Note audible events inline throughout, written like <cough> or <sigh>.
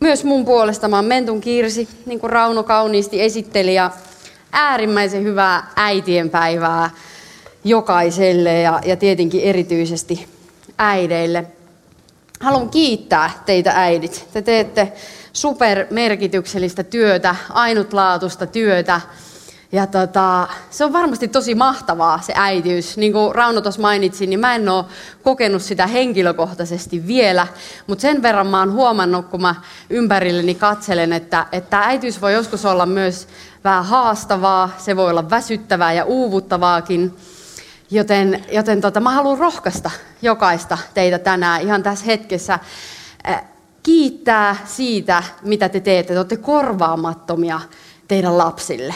Myös mun puolesta mä oon Mentun Kirsi, niin kuin Rauno kauniisti esitteli, ja äärimmäisen hyvää äitienpäivää jokaiselle ja, ja tietenkin erityisesti äideille. Haluan kiittää teitä äidit. Te teette supermerkityksellistä työtä, ainutlaatuista työtä, ja tota, se on varmasti tosi mahtavaa se äitiys. Niin kuin Rauno tuossa mainitsi, niin mä en ole kokenut sitä henkilökohtaisesti vielä, mutta sen verran mä oon huomannut, kun mä ympärilleni katselen, että, että äitiys voi joskus olla myös vähän haastavaa, se voi olla väsyttävää ja uuvuttavaakin. Joten, joten tota, mä haluan rohkaista jokaista teitä tänään ihan tässä hetkessä kiittää siitä, mitä te teette. Te olette korvaamattomia teidän lapsille.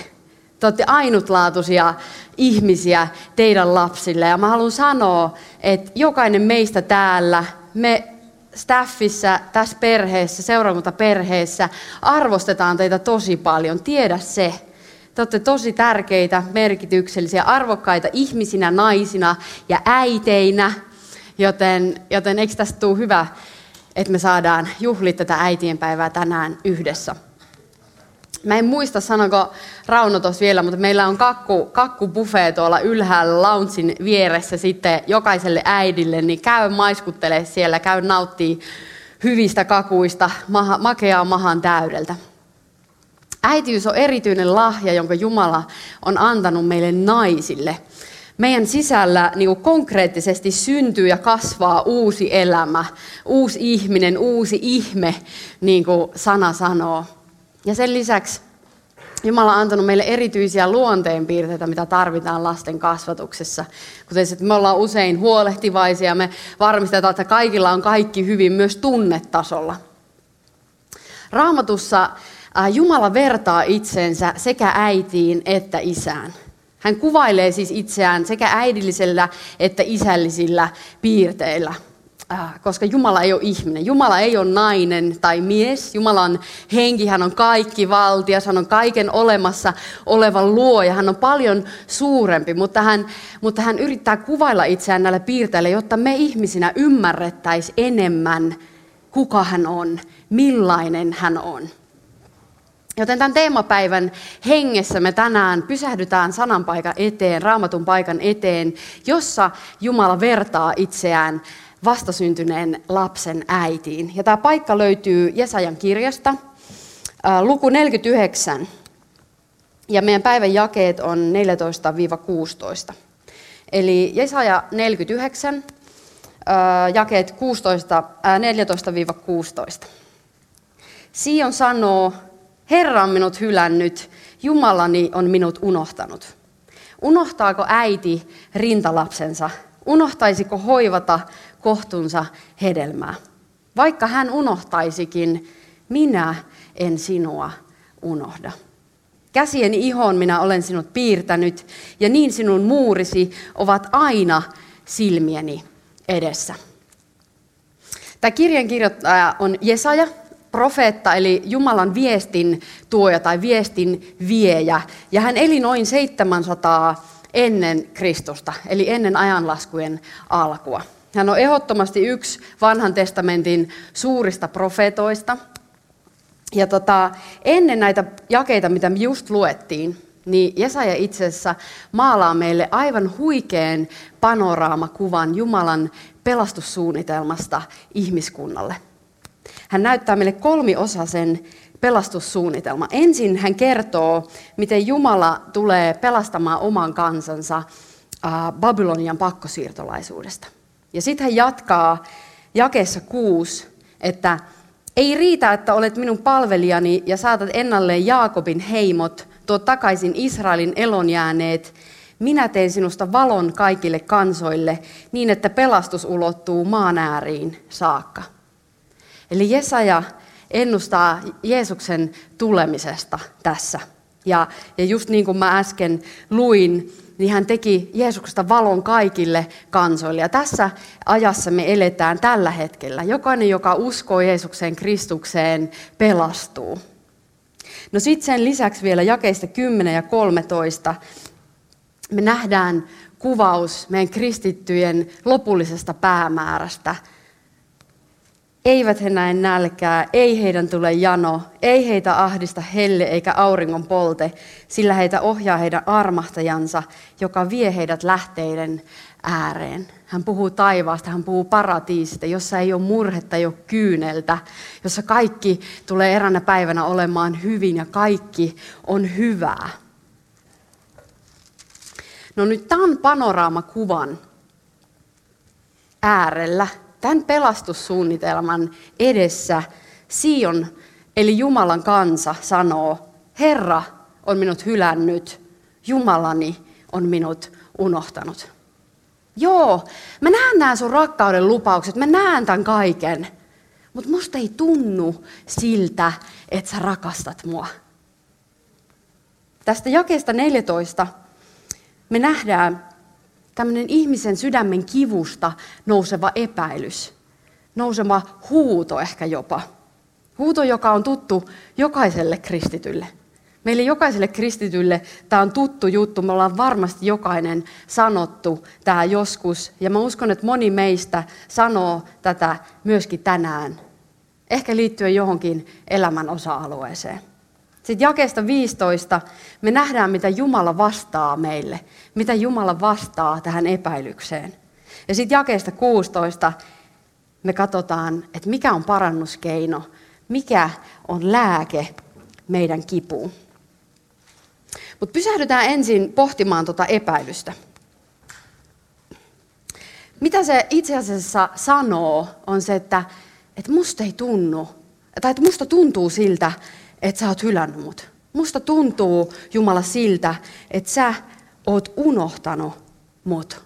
Te olette ainutlaatuisia ihmisiä teidän lapsille. Ja mä haluan sanoa, että jokainen meistä täällä, me staffissa, tässä perheessä, seurakuntaperheessä, arvostetaan teitä tosi paljon. Tiedä se. Te olette tosi tärkeitä, merkityksellisiä, arvokkaita ihmisinä, naisina ja äiteinä. Joten, joten eikö tästä tule hyvä, että me saadaan juhlia tätä äitienpäivää tänään yhdessä. Mä en muista, sanoko Rauno tuossa vielä, mutta meillä on kakku, kakkubuffet tuolla ylhäällä loungein vieressä sitten jokaiselle äidille, niin käy maiskuttele siellä, käy nauttii hyvistä kakuista, maha, makeaa mahan täydeltä. Äitiys on erityinen lahja, jonka Jumala on antanut meille naisille. Meidän sisällä niin konkreettisesti syntyy ja kasvaa uusi elämä, uusi ihminen, uusi ihme, niin kuin sana sanoo. Ja sen lisäksi Jumala on antanut meille erityisiä luonteenpiirteitä, mitä tarvitaan lasten kasvatuksessa. Kuten että me ollaan usein huolehtivaisia, me varmistetaan, että kaikilla on kaikki hyvin myös tunnetasolla. Raamatussa Jumala vertaa itsensä sekä äitiin että isään. Hän kuvailee siis itseään sekä äidillisellä että isällisillä piirteillä – Äh, koska Jumala ei ole ihminen. Jumala ei ole nainen tai mies. Jumalan henki, hän on kaikki valtias, hän on kaiken olemassa oleva luoja. Hän on paljon suurempi, mutta hän, mutta hän yrittää kuvailla itseään näillä piirteillä, jotta me ihmisinä ymmärrettäisiin enemmän, kuka hän on, millainen hän on. Joten tämän teemapäivän hengessä me tänään pysähdytään sananpaikan eteen, raamatun paikan eteen, jossa Jumala vertaa itseään vastasyntyneen lapsen äitiin. Ja tämä paikka löytyy Jesajan kirjasta, luku 49. Ja meidän päivän jakeet on 14-16. Eli Jesaja 49, jakeet 16, 14-16. Sion sanoo, Herra on minut hylännyt, Jumalani on minut unohtanut. Unohtaako äiti rintalapsensa? Unohtaisiko hoivata kohtunsa hedelmää. Vaikka hän unohtaisikin, minä en sinua unohda. Käsieni ihoon minä olen sinut piirtänyt, ja niin sinun muurisi ovat aina silmieni edessä. Tämä kirjan kirjoittaja on Jesaja, profeetta, eli Jumalan viestin tuoja tai viestin viejä. Ja hän eli noin 700 ennen Kristusta, eli ennen ajanlaskujen alkua. Hän on ehdottomasti yksi vanhan testamentin suurista profeetoista. Ja tota, ennen näitä jakeita, mitä me just luettiin, niin Jesaja itse asiassa maalaa meille aivan huikean panoraamakuvan Jumalan pelastussuunnitelmasta ihmiskunnalle. Hän näyttää meille kolmiosaisen pelastussuunnitelma. Ensin hän kertoo, miten Jumala tulee pelastamaan oman kansansa Babylonian pakkosiirtolaisuudesta. Ja sitten hän jatkaa jakeessa kuusi, että ei riitä, että olet minun palvelijani ja saatat ennalleen Jaakobin heimot, tuo takaisin Israelin elonjääneet. Minä teen sinusta valon kaikille kansoille, niin että pelastus ulottuu maan ääriin saakka. Eli Jesaja ennustaa Jeesuksen tulemisesta tässä. Ja, ja just niin kuin mä äsken luin, niin hän teki Jeesuksesta valon kaikille kansoille. Ja tässä ajassa me eletään tällä hetkellä. Jokainen, joka uskoo Jeesukseen Kristukseen, pelastuu. No sitten sen lisäksi vielä jakeista 10 ja 13 me nähdään kuvaus meidän kristittyjen lopullisesta päämäärästä. Eivät he näe nälkää, ei heidän tule jano, ei heitä ahdista helle eikä auringon polte, sillä heitä ohjaa heidän armahtajansa, joka vie heidät lähteiden ääreen. Hän puhuu taivaasta, hän puhuu paratiisista, jossa ei ole murhetta, ei ole kyyneltä, jossa kaikki tulee eränä päivänä olemaan hyvin ja kaikki on hyvää. No nyt tämän panoramakuvan äärellä, tämän pelastussuunnitelman edessä Sion, eli Jumalan kansa, sanoo, Herra on minut hylännyt, Jumalani on minut unohtanut. Joo, mä näen nämä sun rakkauden lupaukset, mä näen tämän kaiken. Mutta musta ei tunnu siltä, että sä rakastat mua. Tästä jakeesta 14 me nähdään tämmöinen ihmisen sydämen kivusta nouseva epäilys, nouseva huuto ehkä jopa. Huuto, joka on tuttu jokaiselle kristitylle. Meille jokaiselle kristitylle tämä on tuttu juttu. Me ollaan varmasti jokainen sanottu tämä joskus. Ja mä uskon, että moni meistä sanoo tätä myöskin tänään. Ehkä liittyen johonkin elämän osa-alueeseen. Sitten jakeesta 15 me nähdään, mitä Jumala vastaa meille, mitä Jumala vastaa tähän epäilykseen. Ja sitten jakeesta 16 me katsotaan, että mikä on parannuskeino, mikä on lääke meidän kipuun. Mutta pysähdytään ensin pohtimaan tuota epäilystä. Mitä se itse asiassa sanoo, on se, että, että musta ei tunnu, tai että musta tuntuu siltä, että sä oot hylännyt mut. Musta tuntuu, Jumala, siltä, että sä oot unohtanut mut.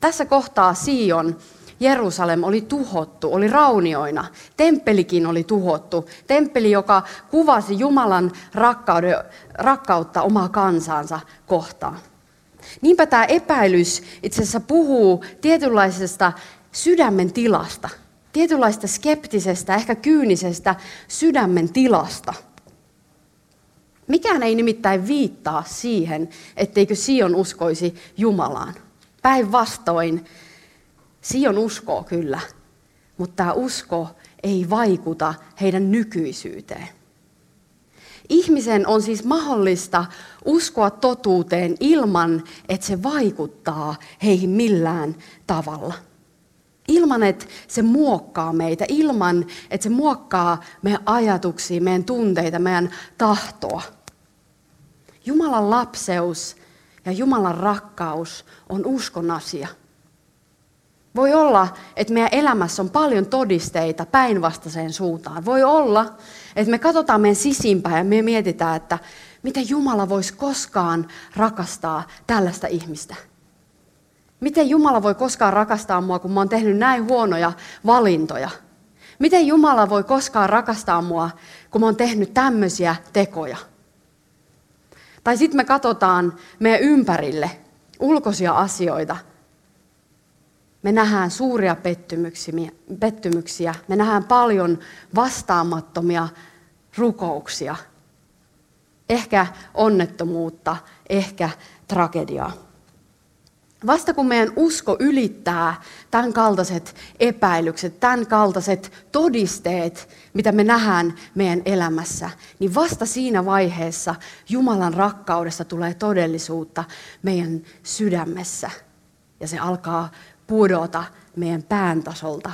Tässä kohtaa Sion, Jerusalem oli tuhottu, oli raunioina. Temppelikin oli tuhottu. Temppeli, joka kuvasi Jumalan rakkautta omaa kansansa kohtaan. Niinpä tämä epäilys itse asiassa puhuu tietynlaisesta sydämen tilasta, tietynlaista skeptisestä, ehkä kyynisestä sydämen tilasta – Mikään ei nimittäin viittaa siihen, etteikö Sion uskoisi Jumalaan. Päinvastoin, Sion uskoo kyllä, mutta tämä usko ei vaikuta heidän nykyisyyteen. Ihmisen on siis mahdollista uskoa totuuteen ilman, että se vaikuttaa heihin millään tavalla. Ilman, että se muokkaa meitä, ilman, että se muokkaa meidän ajatuksia, meidän tunteita, meidän tahtoa. Jumalan lapseus ja Jumalan rakkaus on uskon asia. Voi olla, että meidän elämässä on paljon todisteita päinvastaiseen suuntaan. Voi olla, että me katsotaan meidän sisimpään ja me mietitään, että miten Jumala voisi koskaan rakastaa tällaista ihmistä. Miten Jumala voi koskaan rakastaa mua, kun mä oon tehnyt näin huonoja valintoja? Miten Jumala voi koskaan rakastaa mua, kun mä oon tehnyt tämmöisiä tekoja? Tai sitten me katsotaan meidän ympärille ulkoisia asioita. Me nähdään suuria pettymyksiä, me nähdään paljon vastaamattomia rukouksia. Ehkä onnettomuutta, ehkä tragediaa. Vasta kun meidän usko ylittää tämän kaltaiset epäilykset, tämän kaltaiset todisteet, mitä me nähdään meidän elämässä, niin vasta siinä vaiheessa Jumalan rakkaudesta tulee todellisuutta meidän sydämessä. Ja se alkaa pudota meidän pään tasolta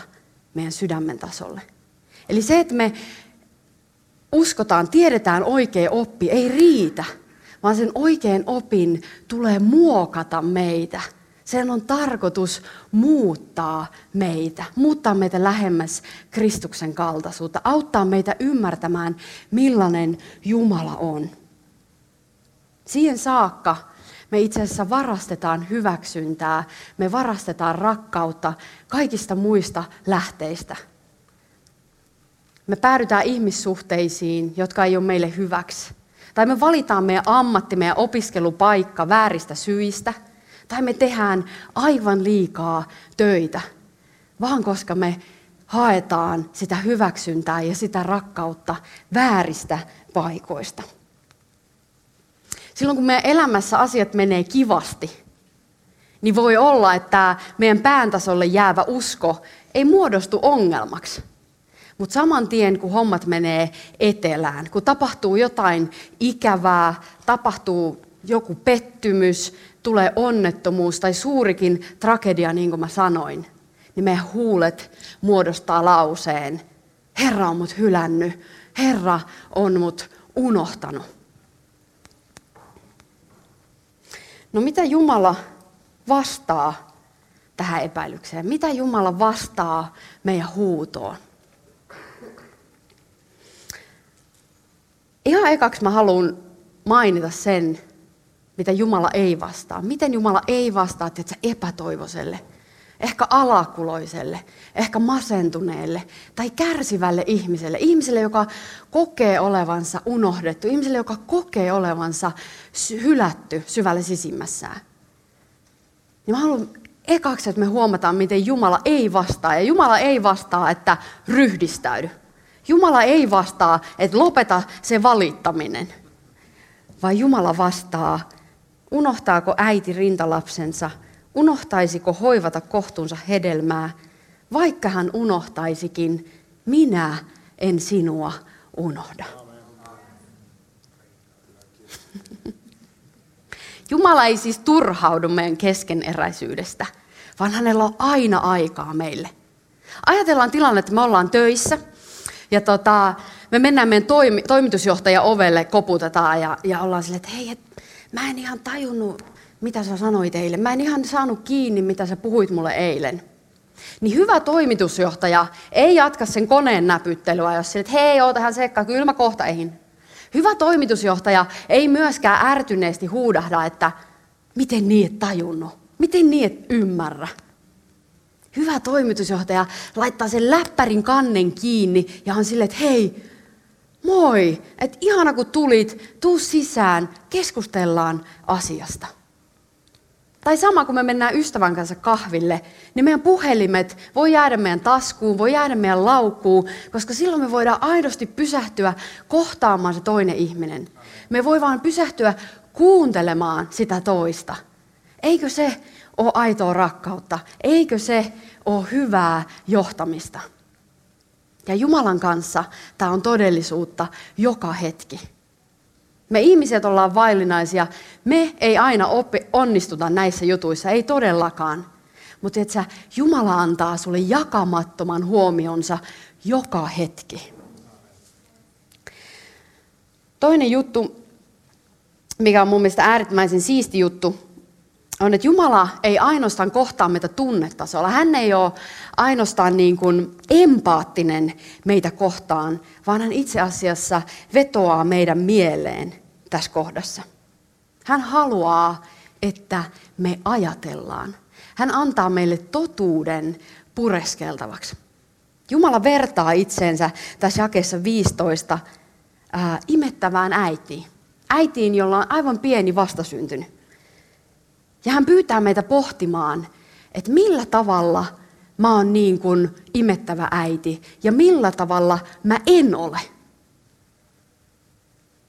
meidän sydämen tasolle. Eli se, että me uskotaan, tiedetään oikea oppi, ei riitä, vaan sen oikean opin tulee muokata meitä – sen on tarkoitus muuttaa meitä, muuttaa meitä lähemmäs Kristuksen kaltaisuutta, auttaa meitä ymmärtämään, millainen Jumala on. Siihen saakka me itse asiassa varastetaan hyväksyntää, me varastetaan rakkautta kaikista muista lähteistä. me päädytään ihmissuhteisiin, jotka ei ole meille hyväksi. Tai me valitaan meidän ammatti, meidän opiskelupaikka vääristä syistä. Tai me tehdään aivan liikaa töitä, vaan koska me haetaan sitä hyväksyntää ja sitä rakkautta vääristä paikoista. Silloin kun meidän elämässä asiat menee kivasti, niin voi olla, että meidän pään tasolle jäävä usko ei muodostu ongelmaksi. Mutta saman tien, kun hommat menee etelään, kun tapahtuu jotain ikävää, tapahtuu joku pettymys, tulee onnettomuus tai suurikin tragedia, niin kuin mä sanoin, niin meidän huulet muodostaa lauseen. Herra on mut hylännyt, Herra on mut unohtanut. No mitä Jumala vastaa tähän epäilykseen? Mitä Jumala vastaa meidän huutoon? Ihan ekaksi mä haluan mainita sen, mitä Jumala ei vastaa. Miten Jumala ei vastaa että epätoivoiselle, ehkä alakuloiselle, ehkä masentuneelle tai kärsivälle ihmiselle. Ihmiselle, joka kokee olevansa unohdettu. Ihmiselle, joka kokee olevansa hylätty syvälle sisimmässään. Niin mä haluan ekaksi, että me huomataan, miten Jumala ei vastaa. Ja Jumala ei vastaa, että ryhdistäydy. Jumala ei vastaa, että lopeta se valittaminen, vaan Jumala vastaa, unohtaako äiti rintalapsensa, unohtaisiko hoivata kohtuunsa hedelmää, vaikka hän unohtaisikin, minä en sinua unohda. <laughs> Jumala ei siis turhaudu meidän keskeneräisyydestä, vaan hänellä on aina aikaa meille. Ajatellaan tilanne, että me ollaan töissä ja tota, me mennään meidän toimi, toimitusjohtajan ovelle, koputetaan ja, ja ollaan silleen, että hei, et, mä en ihan tajunnut, mitä sä sanoit eilen. Mä en ihan saanut kiinni, mitä sä puhuit mulle eilen. Niin hyvä toimitusjohtaja ei jatka sen koneen näpyttelyä, jos sille, että hei, oo tähän sekka, kyllä mä kohta eihin. Hyvä toimitusjohtaja ei myöskään ärtyneesti huudahda, että miten niin et tajunnut, miten niin et ymmärrä. Hyvä toimitusjohtaja laittaa sen läppärin kannen kiinni ja on silleen, että hei, moi, että ihana kun tulit, tuu sisään, keskustellaan asiasta. Tai sama, kun me mennään ystävän kanssa kahville, niin meidän puhelimet voi jäädä meidän taskuun, voi jäädä meidän laukkuun, koska silloin me voidaan aidosti pysähtyä kohtaamaan se toinen ihminen. Me voi vaan pysähtyä kuuntelemaan sitä toista. Eikö se ole aitoa rakkautta? Eikö se ole hyvää johtamista? Ja Jumalan kanssa tämä on todellisuutta joka hetki. Me ihmiset ollaan vaillinaisia. Me ei aina oppi, onnistuta näissä jutuissa, ei todellakaan. Mutta että Jumala antaa sulle jakamattoman huomionsa joka hetki. Toinen juttu, mikä on mun mielestä äärimmäisen siisti juttu, on, että Jumala ei ainoastaan kohtaa meitä tunnetasolla. Hän ei ole ainoastaan niin kuin empaattinen meitä kohtaan, vaan hän itse asiassa vetoaa meidän mieleen tässä kohdassa. Hän haluaa, että me ajatellaan. Hän antaa meille totuuden pureskeltavaksi. Jumala vertaa itseensä tässä jakeessa 15 ää, imettävään äitiin. Äitiin, jolla on aivan pieni vastasyntynyt. Ja hän pyytää meitä pohtimaan, että millä tavalla mä oon niin kuin imettävä äiti ja millä tavalla mä en ole.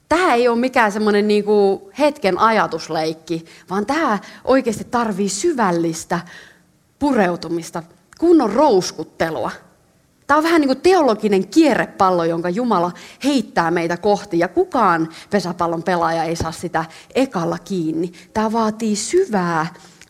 Tämä ei ole mikään semmoinen niin hetken ajatusleikki, vaan tämä oikeasti tarvii syvällistä pureutumista, kunnon rouskuttelua. Tämä on vähän niin kuin teologinen kierrepallo, jonka Jumala heittää meitä kohti, ja kukaan pesäpallon pelaaja ei saa sitä ekalla kiinni. Tämä vaatii syvää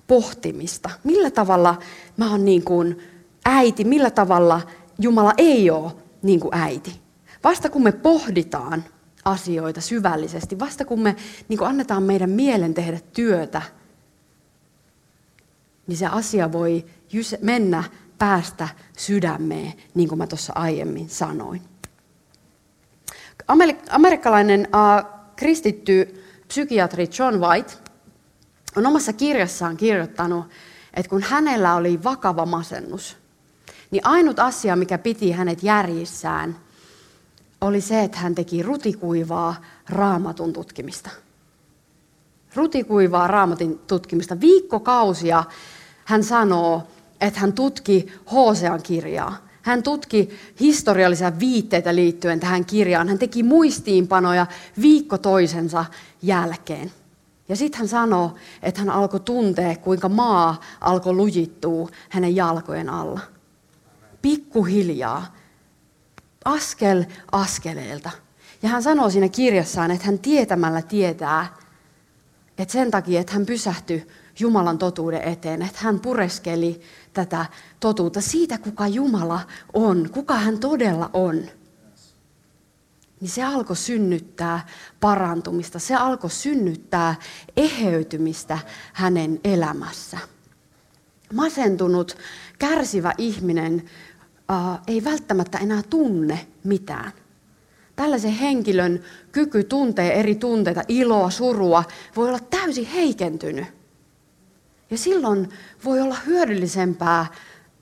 pohtimista. Millä tavalla mä oon niin kuin äiti, millä tavalla Jumala ei ole niin kuin äiti. Vasta kun me pohditaan asioita syvällisesti, vasta kun me niin kuin annetaan meidän mielen tehdä työtä, niin se asia voi mennä päästä sydämeen, niin kuin mä tuossa aiemmin sanoin. Amerikkalainen uh, kristitty psykiatri John White on omassa kirjassaan kirjoittanut, että kun hänellä oli vakava masennus, niin ainut asia, mikä piti hänet järjissään, oli se, että hän teki rutikuivaa raamatun tutkimista. Rutikuivaa raamatun tutkimista. Viikkokausia hän sanoo, että hän tutki Hosean kirjaa. Hän tutki historiallisia viitteitä liittyen tähän kirjaan. Hän teki muistiinpanoja viikko toisensa jälkeen. Ja sitten hän sanoi, että hän alkoi tuntea, kuinka maa alkoi lujittua hänen jalkojen alla. Pikkuhiljaa, askel askeleelta. Ja hän sanoi siinä kirjassaan, että hän tietämällä tietää, että sen takia, että hän pysähtyi Jumalan totuuden eteen, että hän pureskeli tätä totuutta siitä, kuka Jumala on, kuka hän todella on. Niin se alkoi synnyttää parantumista, se alkoi synnyttää eheytymistä hänen elämässä. Masentunut, kärsivä ihminen äh, ei välttämättä enää tunne mitään. Tällaisen henkilön kyky tuntee eri tunteita, iloa, surua, voi olla täysin heikentynyt. Ja silloin voi olla hyödyllisempää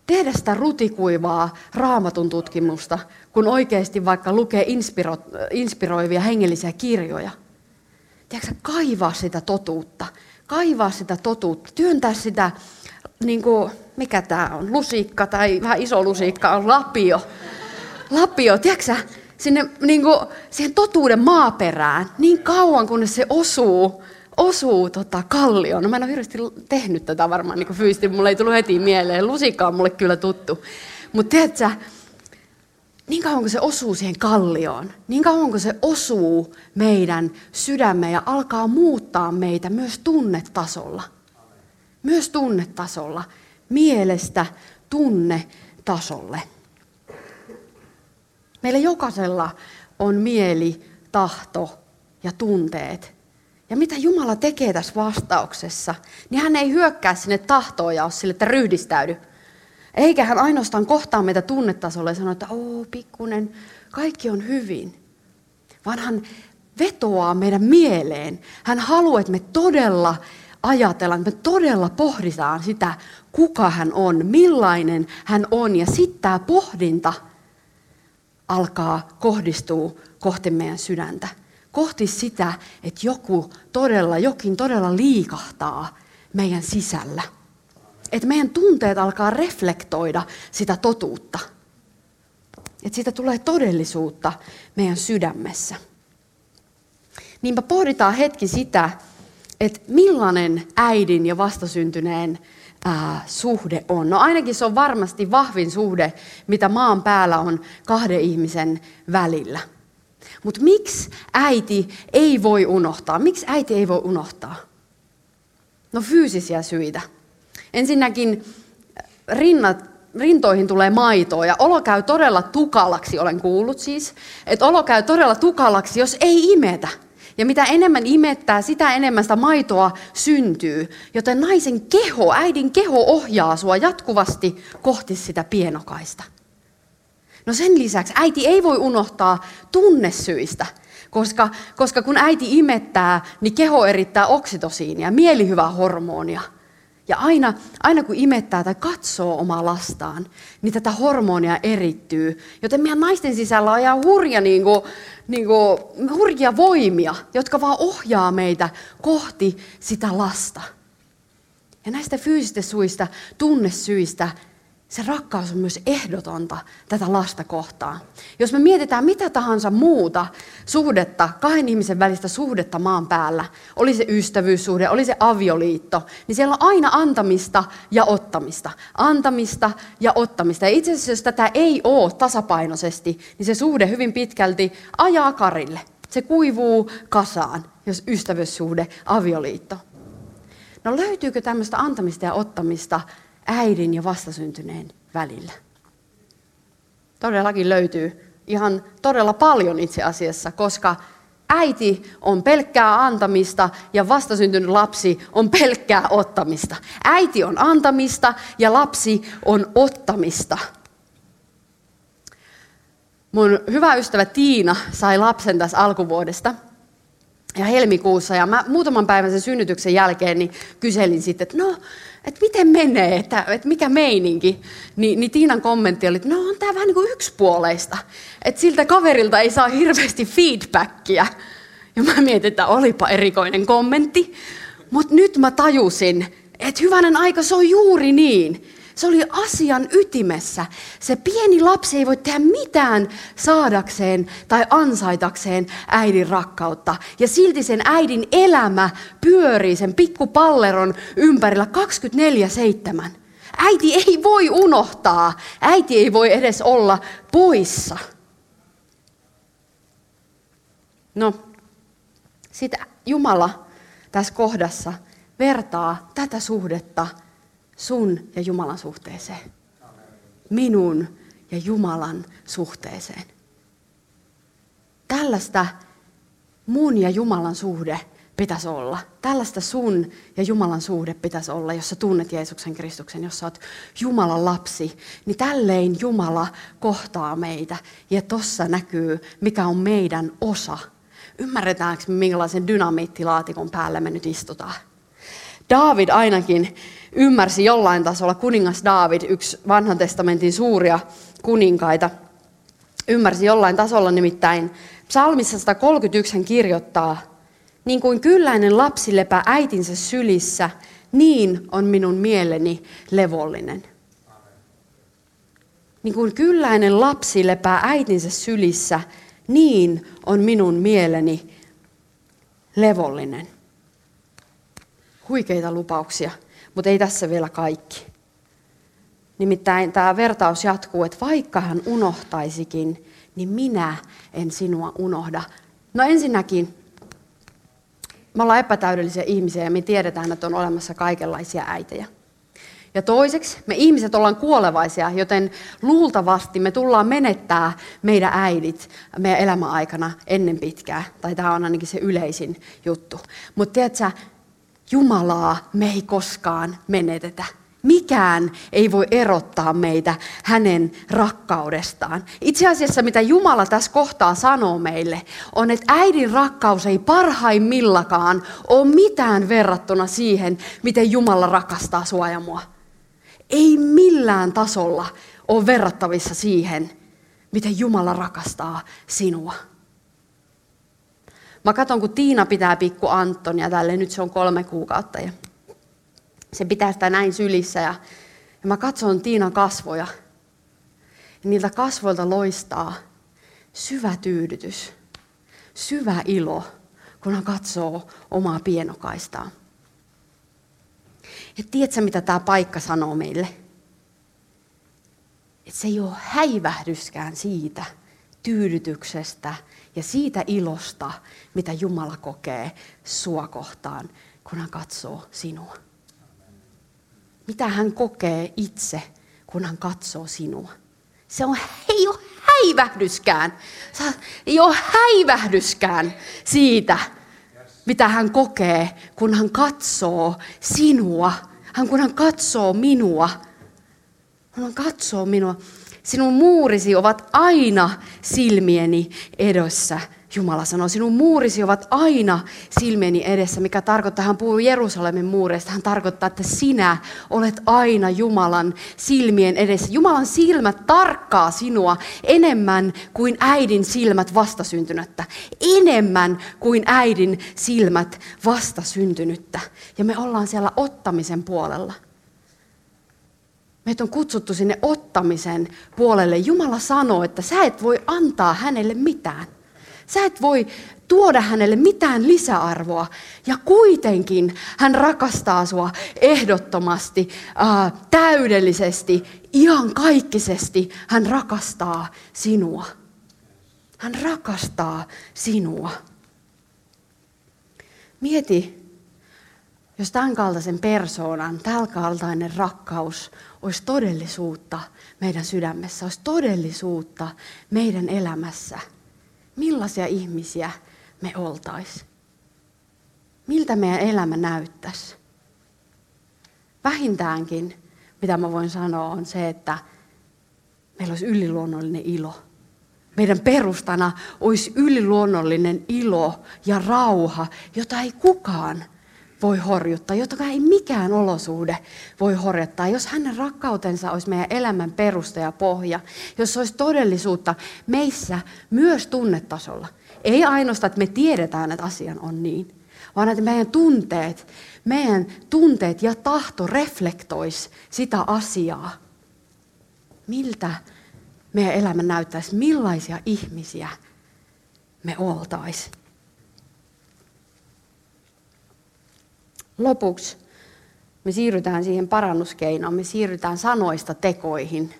tehdä sitä rutikuivaa raamatun tutkimusta, kun oikeasti vaikka lukee inspiro, inspiroivia hengellisiä kirjoja. Tiedätkö, kaivaa sitä totuutta, kaivaa sitä totuutta, työntää sitä, niin kuin, mikä tämä on, lusikka tai vähän iso lusikka on lapio. Lapio, tiedätkö sinne niin kuin, siihen totuuden maaperään niin kauan, kunnes se osuu osuu tota, kallioon. No mä en ole hirveästi tehnyt tätä varmaan niin fyysisesti, mulle ei tullut heti mieleen. Lusikka on mulle kyllä tuttu. Mutta tiedätkö, niin kauan kuin se osuu siihen kallioon, niin kauan kuin se osuu meidän sydämme ja alkaa muuttaa meitä myös tunnetasolla. Myös tunnetasolla. Mielestä tunnetasolle. Meillä jokaisella on mieli, tahto ja tunteet. Ja mitä Jumala tekee tässä vastauksessa, niin hän ei hyökkää sinne tahtoon ja ole sille, että ryhdistäydy. Eikä hän ainoastaan kohtaa meitä tunnetasolla ja sano, että oo pikkunen, kaikki on hyvin. Vaan hän vetoaa meidän mieleen. Hän haluaa, että me todella ajatellaan, että me todella pohditaan sitä, kuka hän on, millainen hän on. Ja sitten tämä pohdinta alkaa kohdistua kohti meidän sydäntä kohti sitä, että joku todella, jokin todella liikahtaa meidän sisällä. Että meidän tunteet alkaa reflektoida sitä totuutta. Että siitä tulee todellisuutta meidän sydämessä. Niinpä pohditaan hetki sitä, että millainen äidin ja vastasyntyneen ää, suhde on. No ainakin se on varmasti vahvin suhde, mitä maan päällä on kahden ihmisen välillä. Mutta miksi äiti ei voi unohtaa? Miksi äiti ei voi unohtaa? No fyysisiä syitä. Ensinnäkin rinnat, rintoihin tulee maitoa ja olo käy todella tukalaksi, olen kuullut siis, että olo käy todella tukalaksi, jos ei imetä. Ja mitä enemmän imettää, sitä enemmän sitä maitoa syntyy. Joten naisen keho, äidin keho ohjaa sua jatkuvasti kohti sitä pienokaista. No sen lisäksi äiti ei voi unohtaa tunnesyistä, koska, koska kun äiti imettää, niin keho erittää oksitosiinia, mielihyvää hormonia. Ja aina, aina kun imettää tai katsoo omaa lastaan, niin tätä hormonia erittyy. Joten meidän naisten sisällä on ihan hurja, niin kuin, niin kuin, hurjia voimia, jotka vaan ohjaa meitä kohti sitä lasta. Ja näistä fyysistä suista, tunnesyistä, se rakkaus on myös ehdotonta tätä lasta kohtaan. Jos me mietitään mitä tahansa muuta suhdetta, kahden ihmisen välistä suhdetta maan päällä, oli se ystävyyssuhde, oli se avioliitto, niin siellä on aina antamista ja ottamista. Antamista ja ottamista. Ja itse asiassa jos tätä ei ole tasapainoisesti, niin se suhde hyvin pitkälti ajaa karille. Se kuivuu kasaan, jos ystävyyssuhde, avioliitto. No löytyykö tämmöistä antamista ja ottamista äidin ja vastasyntyneen välillä. Todellakin löytyy ihan todella paljon itse asiassa, koska äiti on pelkkää antamista ja vastasyntynyt lapsi on pelkkää ottamista. Äiti on antamista ja lapsi on ottamista. Mun hyvä ystävä Tiina sai lapsen tässä alkuvuodesta. Ja helmikuussa. Ja mä muutaman päivän sen synnytyksen jälkeen niin kyselin sitten, että no, että miten menee, että, että mikä meininki. Ni, niin Tiinan kommentti oli, että no on tämä vähän niin kuin yksipuoleista. Että siltä kaverilta ei saa hirveästi feedbackia. Ja mä mietin, että olipa erikoinen kommentti. Mutta nyt mä tajusin, että hyvänen aika, se on juuri niin. Se oli asian ytimessä. Se pieni lapsi ei voi tehdä mitään saadakseen tai ansaitakseen äidin rakkautta. Ja silti sen äidin elämä pyörii sen pikkupalleron ympärillä 24-7. Äiti ei voi unohtaa. Äiti ei voi edes olla poissa. No, sitten Jumala tässä kohdassa vertaa tätä suhdetta sun ja Jumalan suhteeseen. Minun ja Jumalan suhteeseen. Tällaista mun ja Jumalan suhde pitäisi olla. Tällaista sun ja Jumalan suhde pitäisi olla, jos sä tunnet Jeesuksen Kristuksen, jos sä oot Jumalan lapsi. Niin tällein Jumala kohtaa meitä. Ja tossa näkyy, mikä on meidän osa. Ymmärretäänkö me, minkälaisen dynamiittilaatikon päällä me nyt istutaan? David ainakin ymmärsi jollain tasolla, kuningas David, yksi vanhan testamentin suuria kuninkaita, ymmärsi jollain tasolla nimittäin. Psalmissa 131 hän kirjoittaa, niin kuin kylläinen lapsi lepää äitinsä sylissä, niin on minun mieleni levollinen. Niin kuin kylläinen lapsi lepää äitinsä sylissä, niin on minun mieleni levollinen huikeita lupauksia, mutta ei tässä vielä kaikki. Nimittäin tämä vertaus jatkuu, että vaikka hän unohtaisikin, niin minä en sinua unohda. No ensinnäkin, me ollaan epätäydellisiä ihmisiä ja me tiedetään, että on olemassa kaikenlaisia äitejä. Ja toiseksi, me ihmiset ollaan kuolevaisia, joten luultavasti me tullaan menettää meidän äidit meidän elämäaikana ennen pitkää. Tai tämä on ainakin se yleisin juttu. Mutta tiedätkö, Jumalaa me ei koskaan menetetä. Mikään ei voi erottaa meitä hänen rakkaudestaan. Itse asiassa mitä Jumala tässä kohtaa sanoo meille, on, että äidin rakkaus ei parhaimmillakaan ole mitään verrattuna siihen, miten Jumala rakastaa sua ja mua. Ei millään tasolla ole verrattavissa siihen, miten Jumala rakastaa sinua. Mä katson, kun Tiina pitää pikku Antonia tälle, nyt se on kolme kuukautta. Ja se pitää sitä näin sylissä ja, ja mä katson Tiinan kasvoja. Ja niiltä kasvoilta loistaa syvä tyydytys, syvä ilo, kun hän katsoo omaa pienokaistaa. Ja tiedätkö, mitä tämä paikka sanoo meille? Että se ei ole häivähdyskään siitä tyydytyksestä, ja siitä ilosta, mitä Jumala kokee sua kohtaan, kun hän katsoo sinua. Mitä hän kokee itse, kun hän katsoo sinua. Se on, ei ole häivähdyskään. Ei ole häivähdyskään siitä, mitä hän kokee, kun hän katsoo sinua. Hän, kun hän katsoo minua. Hän katsoo minua. Sinun muurisi ovat aina silmieni edessä. Jumala sanoo, sinun muurisi ovat aina silmieni edessä, mikä tarkoittaa, hän puhuu Jerusalemin muureista, hän tarkoittaa, että sinä olet aina Jumalan silmien edessä. Jumalan silmät tarkkaa sinua enemmän kuin äidin silmät vastasyntynyttä. Enemmän kuin äidin silmät vastasyntynyttä. Ja me ollaan siellä ottamisen puolella. Meitä on kutsuttu sinne ottamisen puolelle. Jumala sanoo, että sä et voi antaa hänelle mitään. Sä et voi tuoda hänelle mitään lisäarvoa. Ja kuitenkin hän rakastaa sua ehdottomasti, ää, täydellisesti, ihan kaikkisesti. Hän rakastaa sinua. Hän rakastaa sinua. Mieti, jos tämän kaltaisen persoonan, tämän kaltainen rakkaus olisi todellisuutta meidän sydämessä, olisi todellisuutta meidän elämässä, millaisia ihmisiä me oltaisiin? Miltä meidän elämä näyttäisi? Vähintäänkin, mitä mä voin sanoa, on se, että meillä olisi yliluonnollinen ilo. meidän perustana olisi yliluonnollinen ilo ja rauha, jota ei kukaan voi horjuttaa, jota ei mikään olosuhde voi horjuttaa. Jos hänen rakkautensa olisi meidän elämän perusta ja pohja, jos se olisi todellisuutta meissä myös tunnetasolla. Ei ainoastaan, että me tiedetään, että asian on niin, vaan että meidän tunteet, meidän tunteet ja tahto reflektoisi sitä asiaa. Miltä meidän elämä näyttäisi, millaisia ihmisiä me oltaisiin. Lopuksi me siirrytään siihen parannuskeinoon, me siirrytään sanoista tekoihin.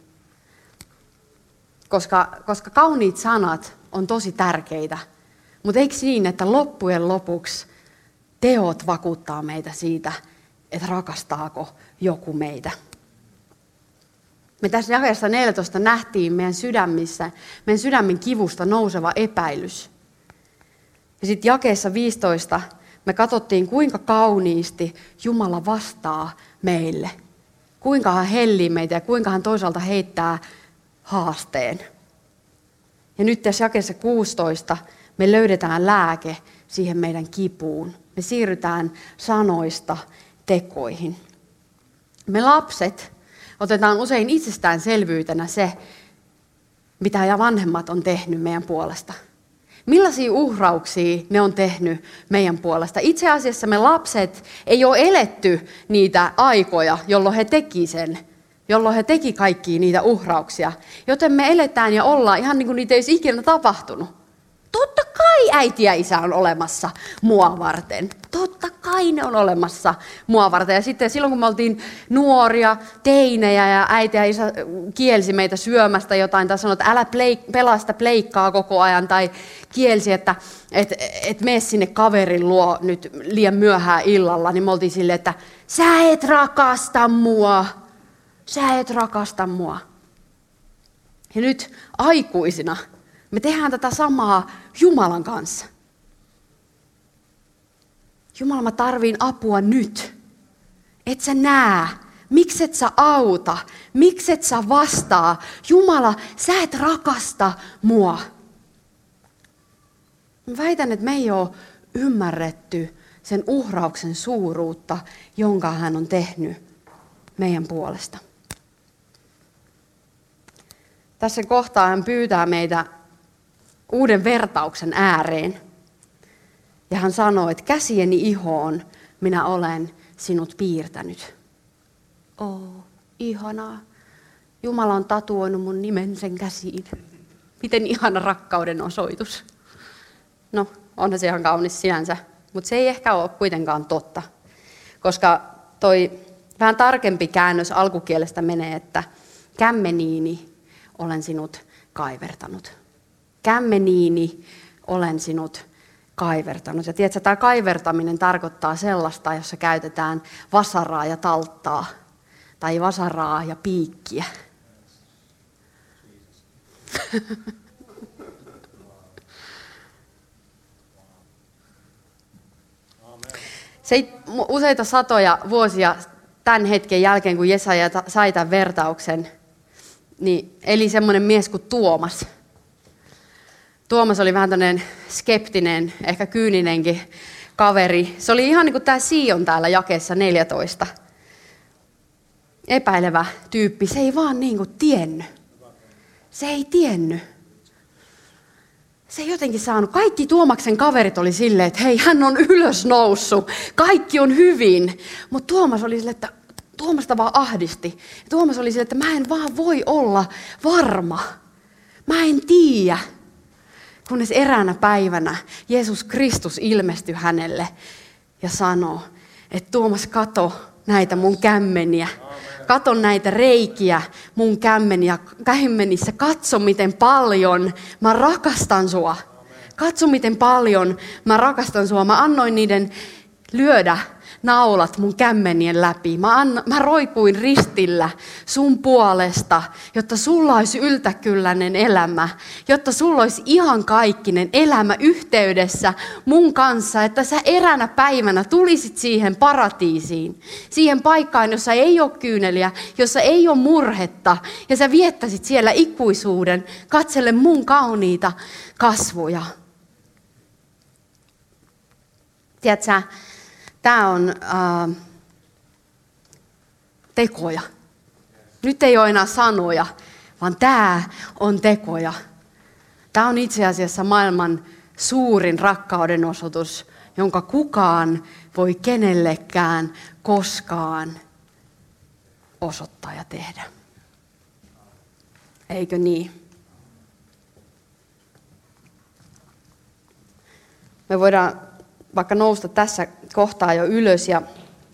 Koska, koska kauniit sanat on tosi tärkeitä, mutta eikö niin, että loppujen lopuksi teot vakuuttaa meitä siitä, että rakastaako joku meitä. Me tässä jakeessa 14 nähtiin meidän sydämissä, meidän sydämen kivusta nouseva epäilys. Ja sitten jakeessa 15 me katsottiin, kuinka kauniisti Jumala vastaa meille. Kuinka hän hellii meitä ja kuinka hän toisaalta heittää haasteen. Ja nyt tässä jakeessa 16 me löydetään lääke siihen meidän kipuun. Me siirrytään sanoista tekoihin. Me lapset otetaan usein itsestäänselvyytenä se, mitä ja vanhemmat on tehnyt meidän puolesta. Millaisia uhrauksia ne on tehnyt meidän puolesta? Itse asiassa me lapset ei ole eletty niitä aikoja, jolloin he teki sen, jolloin he teki kaikkia niitä uhrauksia. Joten me eletään ja ollaan ihan niin kuin niitä ei olisi ikinä tapahtunut. Totta kai äiti ja isä on olemassa mua varten. Totta kai ne on olemassa mua varten. Ja sitten silloin kun me oltiin nuoria, teinejä ja äiti ja isä kielsi meitä syömästä jotain tai sanoi, että älä pleik- pelaa sitä pleikkaa koko ajan tai kielsi, että et, et mene sinne kaverin luo nyt liian myöhään illalla, niin me oltiin silleen, että sä et rakasta mua. Sä et rakasta mua. Ja nyt aikuisina me tehdään tätä samaa Jumalan kanssa. Jumala, mä tarviin apua nyt. Et sä näe. Mikset sä auta? Mikset sä vastaa? Jumala, sä et rakasta mua. Mä väitän, että me ei ole ymmärretty sen uhrauksen suuruutta, jonka hän on tehnyt meidän puolesta. Tässä kohtaa hän pyytää meitä uuden vertauksen ääreen. Ja hän sanoo, että käsieni ihoon minä olen sinut piirtänyt. Oh, ihanaa. Jumala on tatuoinut mun nimen sen käsiin. Miten ihana rakkauden osoitus. No, onhan se ihan kaunis sinänsä, mutta se ei ehkä ole kuitenkaan totta. Koska toi vähän tarkempi käännös alkukielestä menee, että kämmeniini olen sinut kaivertanut kämmeniini olen sinut kaivertanut. Ja tiedätkö, tämä kaivertaminen tarkoittaa sellaista, jossa käytetään vasaraa ja talttaa, tai vasaraa ja piikkiä. <laughs> Se useita satoja vuosia tämän hetken jälkeen, kun Jesaja sai tämän vertauksen, niin eli semmoinen mies kuin Tuomas – Tuomas oli vähän tämmöinen skeptinen, ehkä kyyninenkin kaveri. Se oli ihan niin kuin tämä Sion täällä jakeessa 14. Epäilevä tyyppi. Se ei vaan niin kuin tiennyt. Se ei tiennyt. Se ei jotenkin saanut. Kaikki Tuomaksen kaverit oli silleen, että hei, hän on ylös noussut. Kaikki on hyvin. Mutta Tuomas oli silleen, että Tuomasta vaan ahdisti. Tuomas oli silleen, että mä en vaan voi olla varma. Mä en tiedä kunnes eräänä päivänä Jeesus Kristus ilmestyi hänelle ja sanoi, että Tuomas, kato näitä mun kämmeniä. Kato näitä reikiä mun kämmeniä, kämmenissä. Katso, miten paljon mä rakastan sua. Katso, miten paljon mä rakastan sua. Mä annoin niiden lyödä naulat mun kämmenien läpi. Mä, anna, mä roikuin ristillä sun puolesta, jotta sulla olisi yltäkylläinen elämä, jotta sulla olisi ihan kaikkinen elämä yhteydessä mun kanssa, että sä eränä päivänä tulisit siihen paratiisiin, siihen paikkaan, jossa ei ole kyyneliä, jossa ei ole murhetta, ja sä viettäisit siellä ikuisuuden, katselle mun kauniita kasvoja. Tiedätkö, tämä on äh, tekoja. Nyt ei ole enää sanoja, vaan tämä on tekoja. Tämä on itse asiassa maailman suurin rakkauden osoitus, jonka kukaan voi kenellekään koskaan osoittaa ja tehdä. Eikö niin? Me voidaan vaikka nousta tässä kohtaa jo ylös ja,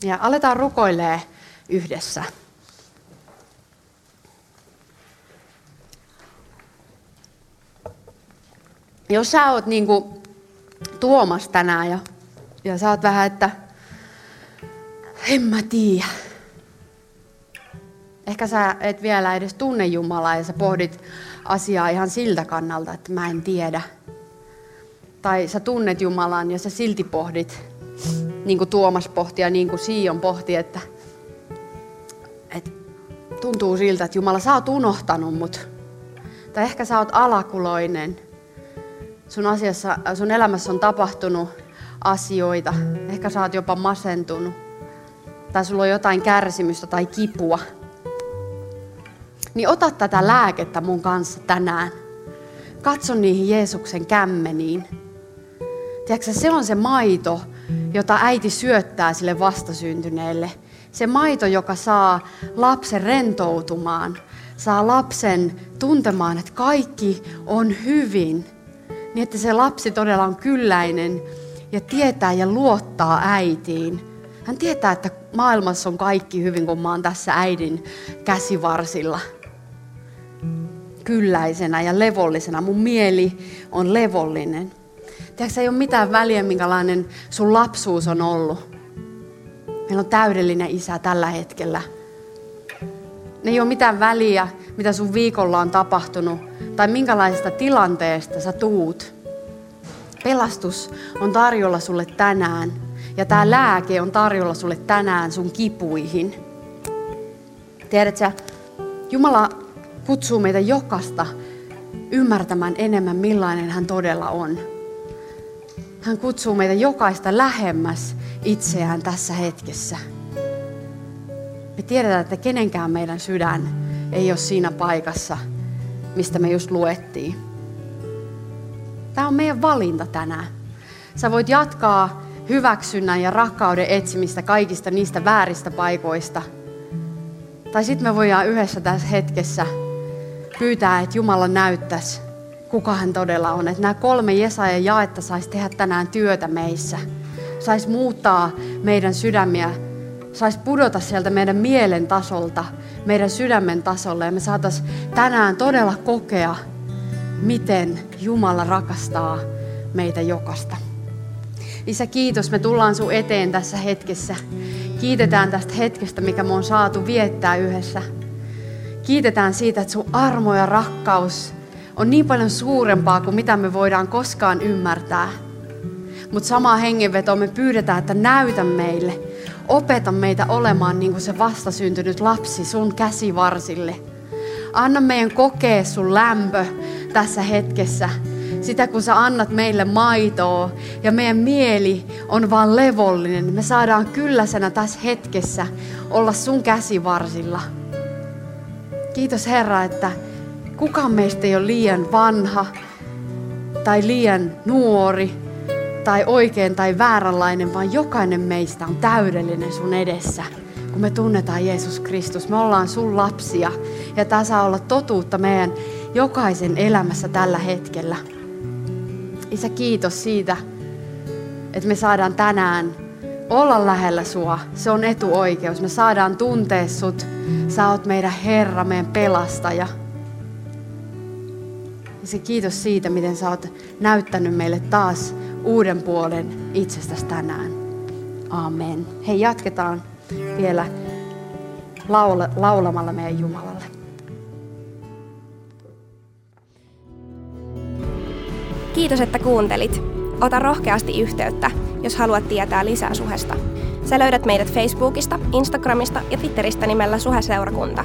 ja aletaan rukoilee yhdessä. Jos sä oot niin kuin Tuomas tänään ja, ja sä oot vähän, että en mä tiedä. Ehkä sä et vielä edes tunne Jumalaa ja sä pohdit asiaa ihan siltä kannalta, että mä en tiedä – tai sä tunnet Jumalan ja sä silti pohdit, niin kuin Tuomas pohti ja niin kuin Sion pohti, että, että tuntuu siltä, että Jumala, sä oot unohtanut mut. Tai ehkä sä oot alakuloinen. Sun, asiassa, sun elämässä on tapahtunut asioita. Ehkä sä oot jopa masentunut. Tai sulla on jotain kärsimystä tai kipua. Niin ota tätä lääkettä mun kanssa tänään. Katso niihin Jeesuksen kämmeniin Tiedätkö, se on se maito, jota äiti syöttää sille vastasyntyneelle. Se maito, joka saa lapsen rentoutumaan, saa lapsen tuntemaan, että kaikki on hyvin. Niin, että se lapsi todella on kylläinen ja tietää ja luottaa äitiin. Hän tietää, että maailmassa on kaikki hyvin, kun mä oon tässä äidin käsivarsilla. Kylläisenä ja levollisena. Mun mieli on levollinen. Tiedätkö, ei ole mitään väliä, minkälainen sun lapsuus on ollut. Meillä on täydellinen isä tällä hetkellä. Ne ei ole mitään väliä, mitä sun viikolla on tapahtunut tai minkälaisesta tilanteesta sä tuut. Pelastus on tarjolla sulle tänään ja tämä lääke on tarjolla sulle tänään sun kipuihin. Tiedätkö, Jumala kutsuu meitä jokasta ymmärtämään enemmän, millainen hän todella on. Hän kutsuu meitä jokaista lähemmäs itseään tässä hetkessä. Me tiedetään, että kenenkään meidän sydän ei ole siinä paikassa, mistä me just luettiin. Tämä on meidän valinta tänään. Sä voit jatkaa hyväksynnän ja rakkauden etsimistä kaikista niistä vääristä paikoista. Tai sitten me voidaan yhdessä tässä hetkessä pyytää, että Jumala näyttäisi kuka hän todella on. Että nämä kolme Jesajan jaetta saisi tehdä tänään työtä meissä. Saisi muuttaa meidän sydämiä. Saisi pudota sieltä meidän mielen tasolta, meidän sydämen tasolle. Ja me saataisiin tänään todella kokea, miten Jumala rakastaa meitä jokasta. Isä, kiitos. Me tullaan sun eteen tässä hetkessä. Kiitetään tästä hetkestä, mikä me on saatu viettää yhdessä. Kiitetään siitä, että sun armo ja rakkaus on niin paljon suurempaa kuin mitä me voidaan koskaan ymmärtää. Mutta samaa hengenvetoa me pyydetään, että näytä meille, opeta meitä olemaan niin kuin se vastasyntynyt lapsi sun käsivarsille. Anna meidän kokea sun lämpö tässä hetkessä. Sitä kun sä annat meille maitoa ja meidän mieli on vaan levollinen, me saadaan kylläsenä tässä hetkessä olla sun käsivarsilla. Kiitos Herra, että Kukaan meistä ei ole liian vanha tai liian nuori tai oikein tai vääränlainen, vaan jokainen meistä on täydellinen sun edessä. Kun me tunnetaan Jeesus Kristus, me ollaan sun lapsia ja tämä saa olla totuutta meidän jokaisen elämässä tällä hetkellä. Isä, kiitos siitä, että me saadaan tänään olla lähellä sua. Se on etuoikeus. Me saadaan tuntea sut. Sä oot meidän Herra, meidän pelastaja. Ja se kiitos siitä, miten sä oot näyttänyt meille taas uuden puolen itsestäsi tänään. Amen. Hei, jatketaan vielä laula, laulamalla meidän Jumalalle. Kiitos, että kuuntelit. Ota rohkeasti yhteyttä, jos haluat tietää lisää suhesta. Sä löydät meidät Facebookista, Instagramista ja Twitteristä nimellä Suheseurakunta.